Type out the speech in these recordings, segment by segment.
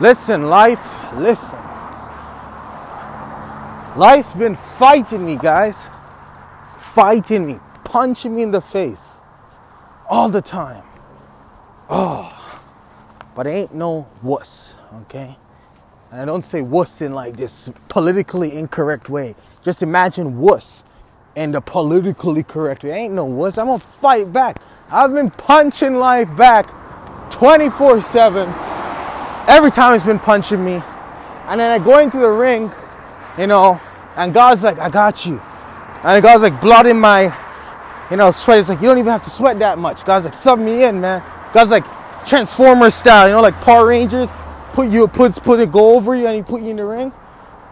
Listen, life, listen. Life's been fighting me, guys. Fighting me, punching me in the face all the time. Oh, but I ain't no wuss, okay? And I don't say wuss in like this politically incorrect way. Just imagine wuss in the politically correct way. I ain't no wuss. I'm gonna fight back. I've been punching life back 24 7. Every time he's been punching me. And then I go into the ring, you know, and God's like, I got you. And God's like, blood in my, you know, sweat. It's like, you don't even have to sweat that much. God's like, sub me in, man. God's like, Transformer style, you know, like Power Rangers. Put you, puts, put it, go over you, and he put you in the ring.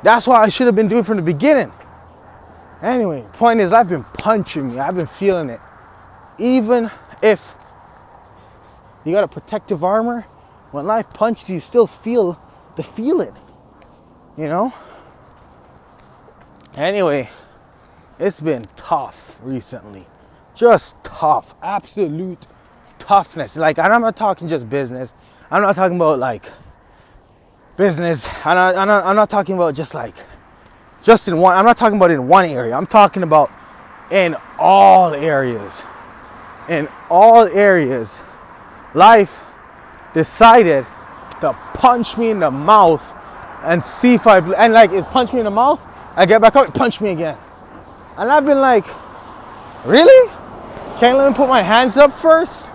That's what I should have been doing from the beginning. Anyway, point is, I've been punching me. I've been feeling it. Even if you got a protective armor, when life punches you, still feel the feeling. You know? Anyway, it's been tough recently. Just tough. Absolute toughness. Like, and I'm not talking just business. I'm not talking about like business. I'm not, I'm I'm not talking about just like, just in one, I'm not talking about in one area. I'm talking about in all areas. In all areas. Life decided to punch me in the mouth and see if I, and like, it punched me in the mouth. I get back up, punch me again. And I've been like, really? Can't let me put my hands up first?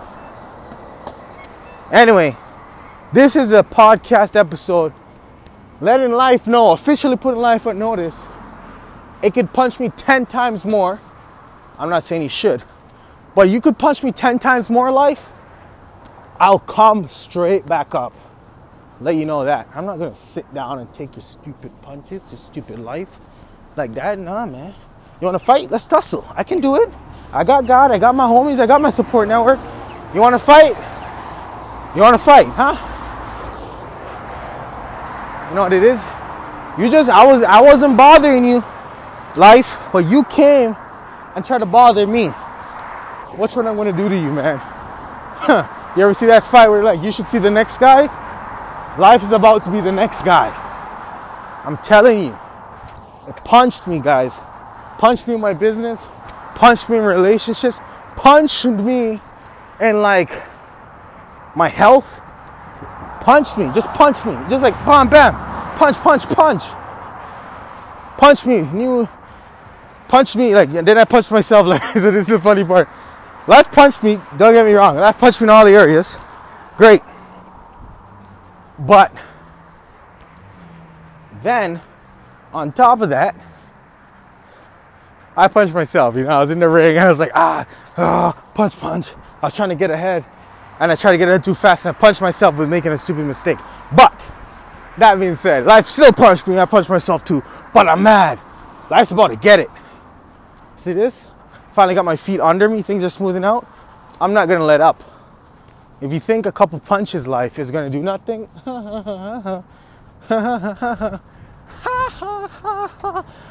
Anyway, this is a podcast episode letting life know, officially putting life on notice. It could punch me 10 times more. I'm not saying he should, but you could punch me 10 times more, life. I'll come straight back up. Let you know that. I'm not gonna sit down and take your stupid punches, your stupid life like that. Nah, man. You wanna fight? Let's tussle. I can do it. I got God, I got my homies, I got my support network. You wanna fight? You want to fight, huh? You know what it is? You just I was I wasn't bothering you, life, but you came and tried to bother me. What's what I'm gonna do to you, man? Huh. You ever see that fight where like you should see the next guy? Life is about to be the next guy. I'm telling you. It punched me, guys. Punched me in my business, punched me in relationships, punched me in like my health, Punched me, just punched me, just like bam, bam, punch, punch, punch, punch me, New. Punch me, like, then I punched myself, like, this is the funny part. Life punched me, don't get me wrong, life punched me in all the areas, great, but then, on top of that, I punched myself, you know, I was in the ring, I was like, ah, ah, punch, punch, I was trying to get ahead, and I tried to get it too fast and I punched myself with making a stupid mistake. But that being said, life still punched me. I punched myself too. But I'm mad. Life's about to get it. See this? Finally got my feet under me. Things are smoothing out. I'm not gonna let up. If you think a couple punches life is gonna do nothing,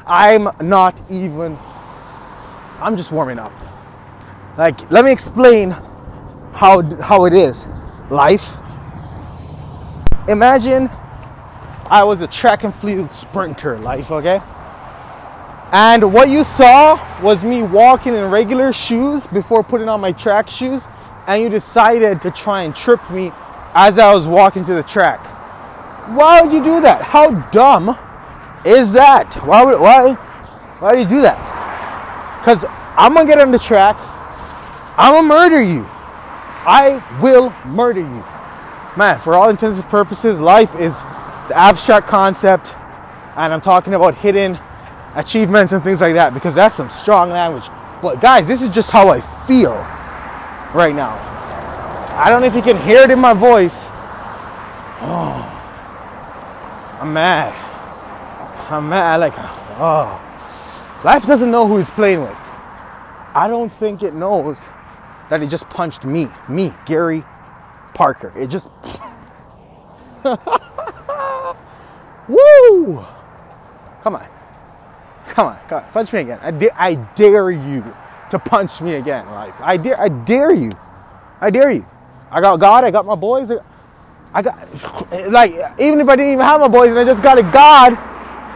I'm not even. I'm just warming up. Like, let me explain how how it is life imagine i was a track and field sprinter life okay and what you saw was me walking in regular shoes before putting on my track shoes and you decided to try and trip me as i was walking to the track. Why would you do that? How dumb is that? Why would why why do you do that? Because i'm gonna get on the track i'm gonna murder you. I will murder you. Man, for all intents and purposes, life is the abstract concept, and I'm talking about hidden achievements and things like that because that's some strong language. But guys, this is just how I feel right now. I don't know if you can hear it in my voice. Oh, I'm mad. I'm mad. I Like, oh, life doesn't know who it's playing with. I don't think it knows that it just punched me, me, Gary Parker. It just. Woo! Come on. Come on, come on, punch me again. I, da- I dare you to punch me again, life. I dare, I dare you. I dare you. I got God, I got my boys. I got like even if I didn't even have my boys and I just got a God,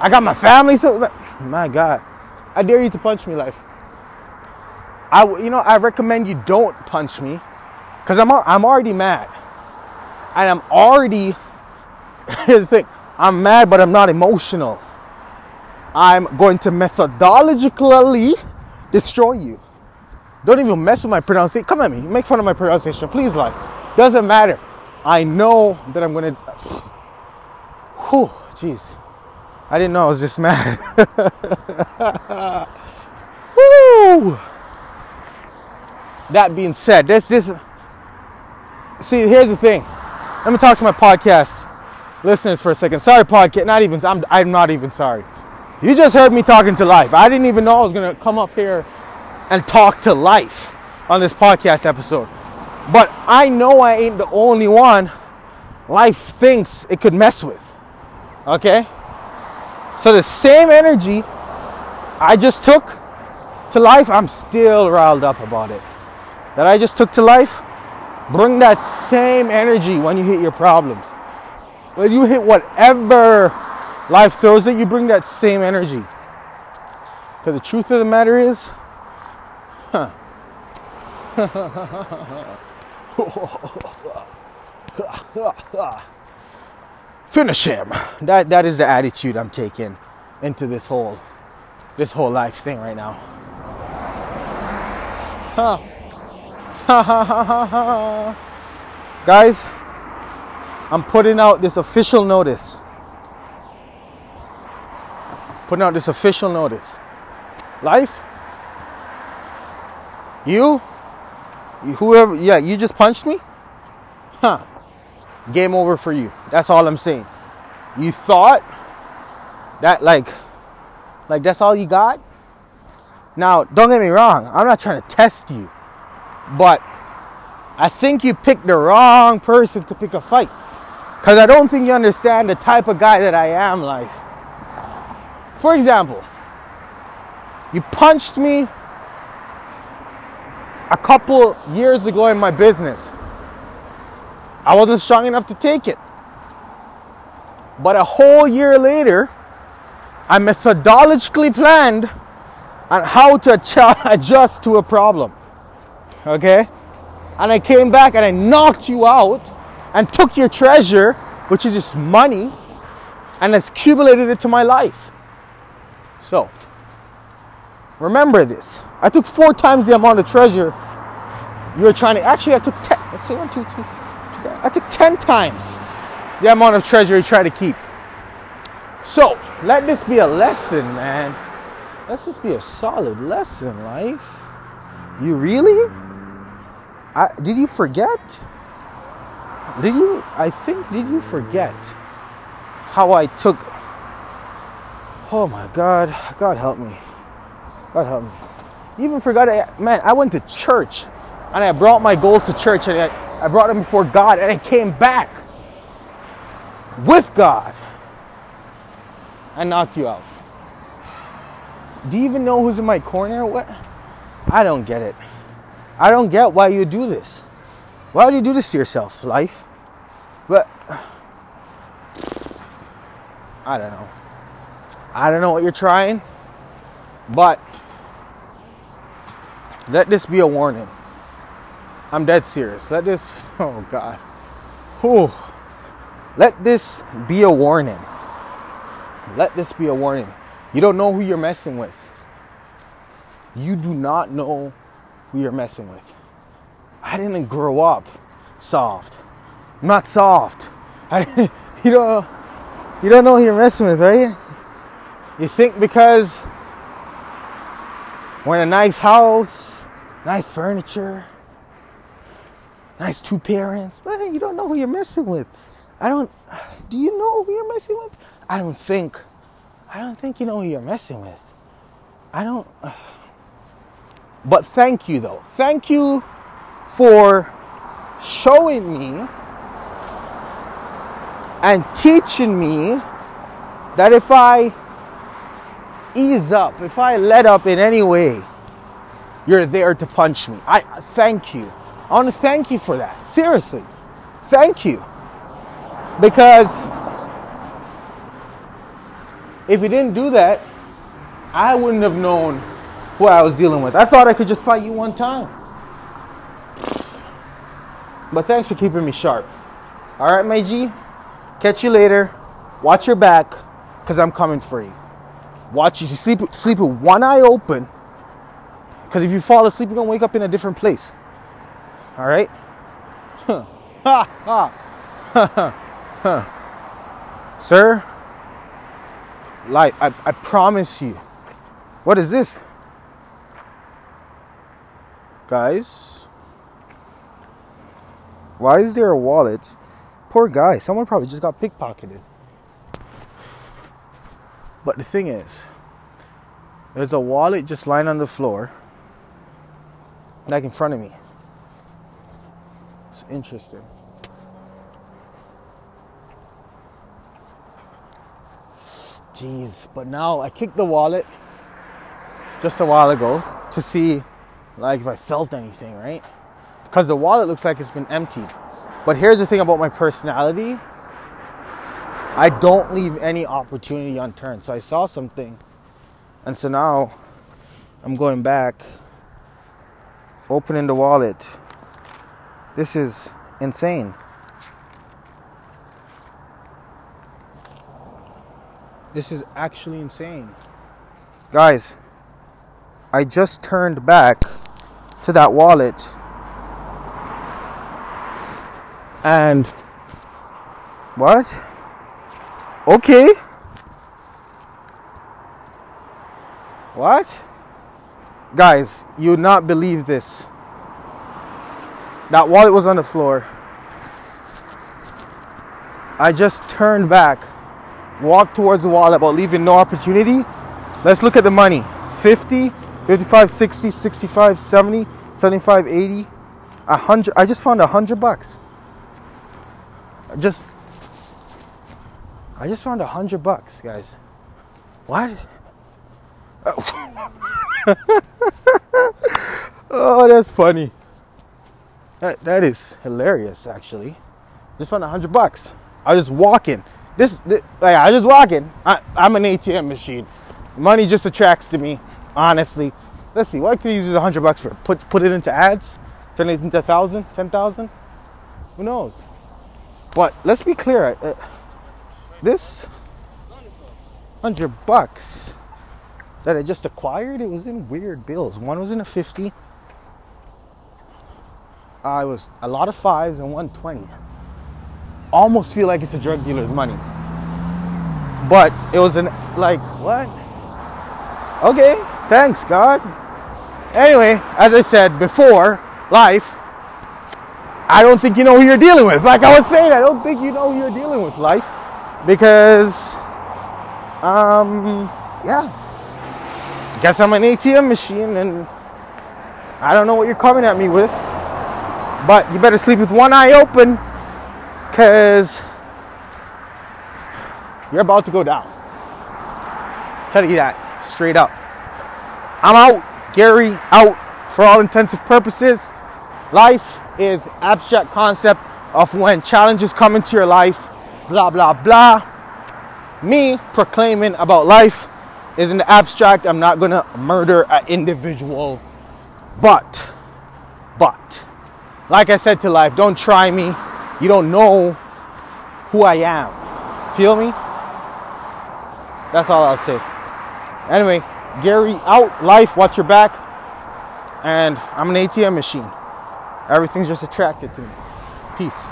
I got my family. So my God, I dare you to punch me, life. I you know I recommend you don't punch me, cause I'm I'm already mad, and I'm already. Here's the thing, I'm mad, but I'm not emotional. I'm going to methodologically destroy you. Don't even mess with my pronunciation. Come at me, make fun of my pronunciation, please, life. Doesn't matter. I know that I'm gonna. Whew, jeez. I didn't know I was this mad. Woo! That being said, this this. See, here's the thing. Let me talk to my podcast listeners for a second. Sorry, podcast. Not even. I'm. I'm not even sorry. You just heard me talking to life. I didn't even know I was gonna come up here and talk to life on this podcast episode. But I know I ain't the only one life thinks it could mess with. Okay? So the same energy I just took to life, I'm still riled up about it. That I just took to life, bring that same energy when you hit your problems. When you hit whatever life throws at you, bring that same energy. Because the truth of the matter is, huh. Finish him. That that is the attitude I'm taking into this whole this whole life thing right now. Huh. Guys, I'm putting out this official notice. Putting out this official notice. Life, you, whoever, yeah, you just punched me? Huh. Game over for you. That's all I'm saying. You thought that like like that's all you got? Now, don't get me wrong. I'm not trying to test you. But I think you picked the wrong person to pick a fight. Cuz I don't think you understand the type of guy that I am life. For example, you punched me a couple years ago in my business. I wasn't strong enough to take it. But a whole year later, I methodologically planned on how to adjust to a problem. Okay? And I came back and I knocked you out and took your treasure, which is just money, and accumulated it to my life. So, remember this. I took four times the amount of treasure you were trying to. Actually, I took ten. Let's say one, two, two. I took 10 times the amount of treasure you try to keep. So let this be a lesson, man. Let this be a solid lesson, life. You really? I, did you forget? Did you? I think, did you forget how I took. Oh my God. God help me. God help me. You even forgot, I, man, I went to church and I brought my goals to church and I, I brought them before God and I came back with God and knocked you out. Do you even know who's in my corner? What? I don't get it. I don't get why you do this. Why would you do this to yourself, life? But I don't know. I don't know what you're trying, but let this be a warning. I'm dead serious. Let this, oh God. Whew. Let this be a warning. Let this be a warning. You don't know who you're messing with. You do not know who you're messing with. I didn't grow up soft. I'm not soft. I, you don't you don't know who you're messing with, right? You think because we're in a nice house, nice furniture, nice two parents. But you don't know who you're messing with. I don't. Do you know who you're messing with? I don't think. I don't think you know who you're messing with. I don't. But thank you, though. Thank you for showing me and teaching me that if I ease up, if I let up in any way, you're there to punch me. I thank you. I want to thank you for that. Seriously. Thank you. Because if he didn't do that, I wouldn't have known who I was dealing with. I thought I could just fight you one time. But thanks for keeping me sharp. All right, my G. Catch you later. Watch your back, cause I'm coming for you. Watch you sleep sleep with one eye open. Cause if you fall asleep, you're gonna wake up in a different place. All right. Sir, like I, I promise you. What is this? Guys, why is there a wallet? Poor guy. Someone probably just got pickpocketed. But the thing is, there's a wallet just lying on the floor, like in front of me. It's interesting. Jeez, but now I kicked the wallet just a while ago to see like if I felt anything, right? Because the wallet looks like it's been emptied. But here's the thing about my personality. I don't leave any opportunity unturned. So I saw something. And so now I'm going back, opening the wallet. This is insane. This is actually insane. Guys, I just turned back to that wallet and what? Okay. What? Guys, you would not believe this. That wallet was on the floor. I just turned back walked towards the wallet, but leaving no opportunity. Let's look at the money 50, 55, 60, 65, 70, 75, 80, 100. I just found 100 bucks. Just, I just found a 100 bucks, guys. What? oh, that's funny. That, that is hilarious, actually. Just found a 100 bucks. I was just walking. This, this like, I just walking. I, I'm an ATM machine. Money just attracts to me, honestly. Let's see, what could you use a hundred bucks for? Put put it into ads, turn it into a thousand, ten thousand. Who knows? But let's be clear. Uh, this hundred bucks that I just acquired, it was in weird bills. One was in a fifty. I was a lot of fives and one twenty almost feel like it's a drug dealer's money. But it was an like what? Okay, thanks God. Anyway, as I said before, life. I don't think you know who you're dealing with. Like I was saying, I don't think you know who you're dealing with, life, because, um, yeah. Guess I'm an ATM machine, and I don't know what you're coming at me with. But you better sleep with one eye open. Because you're about to go down. Tell you that straight up. I'm out. Gary out for all intensive purposes. Life is abstract concept of when challenges come into your life. Blah blah blah. Me proclaiming about life is an abstract. I'm not gonna murder an individual. But, but, like I said to life, don't try me you don't know who I am. Feel me? That's all I'll say. Anyway, Gary out, life, watch your back. And I'm an ATM machine. Everything's just attracted to me. Peace.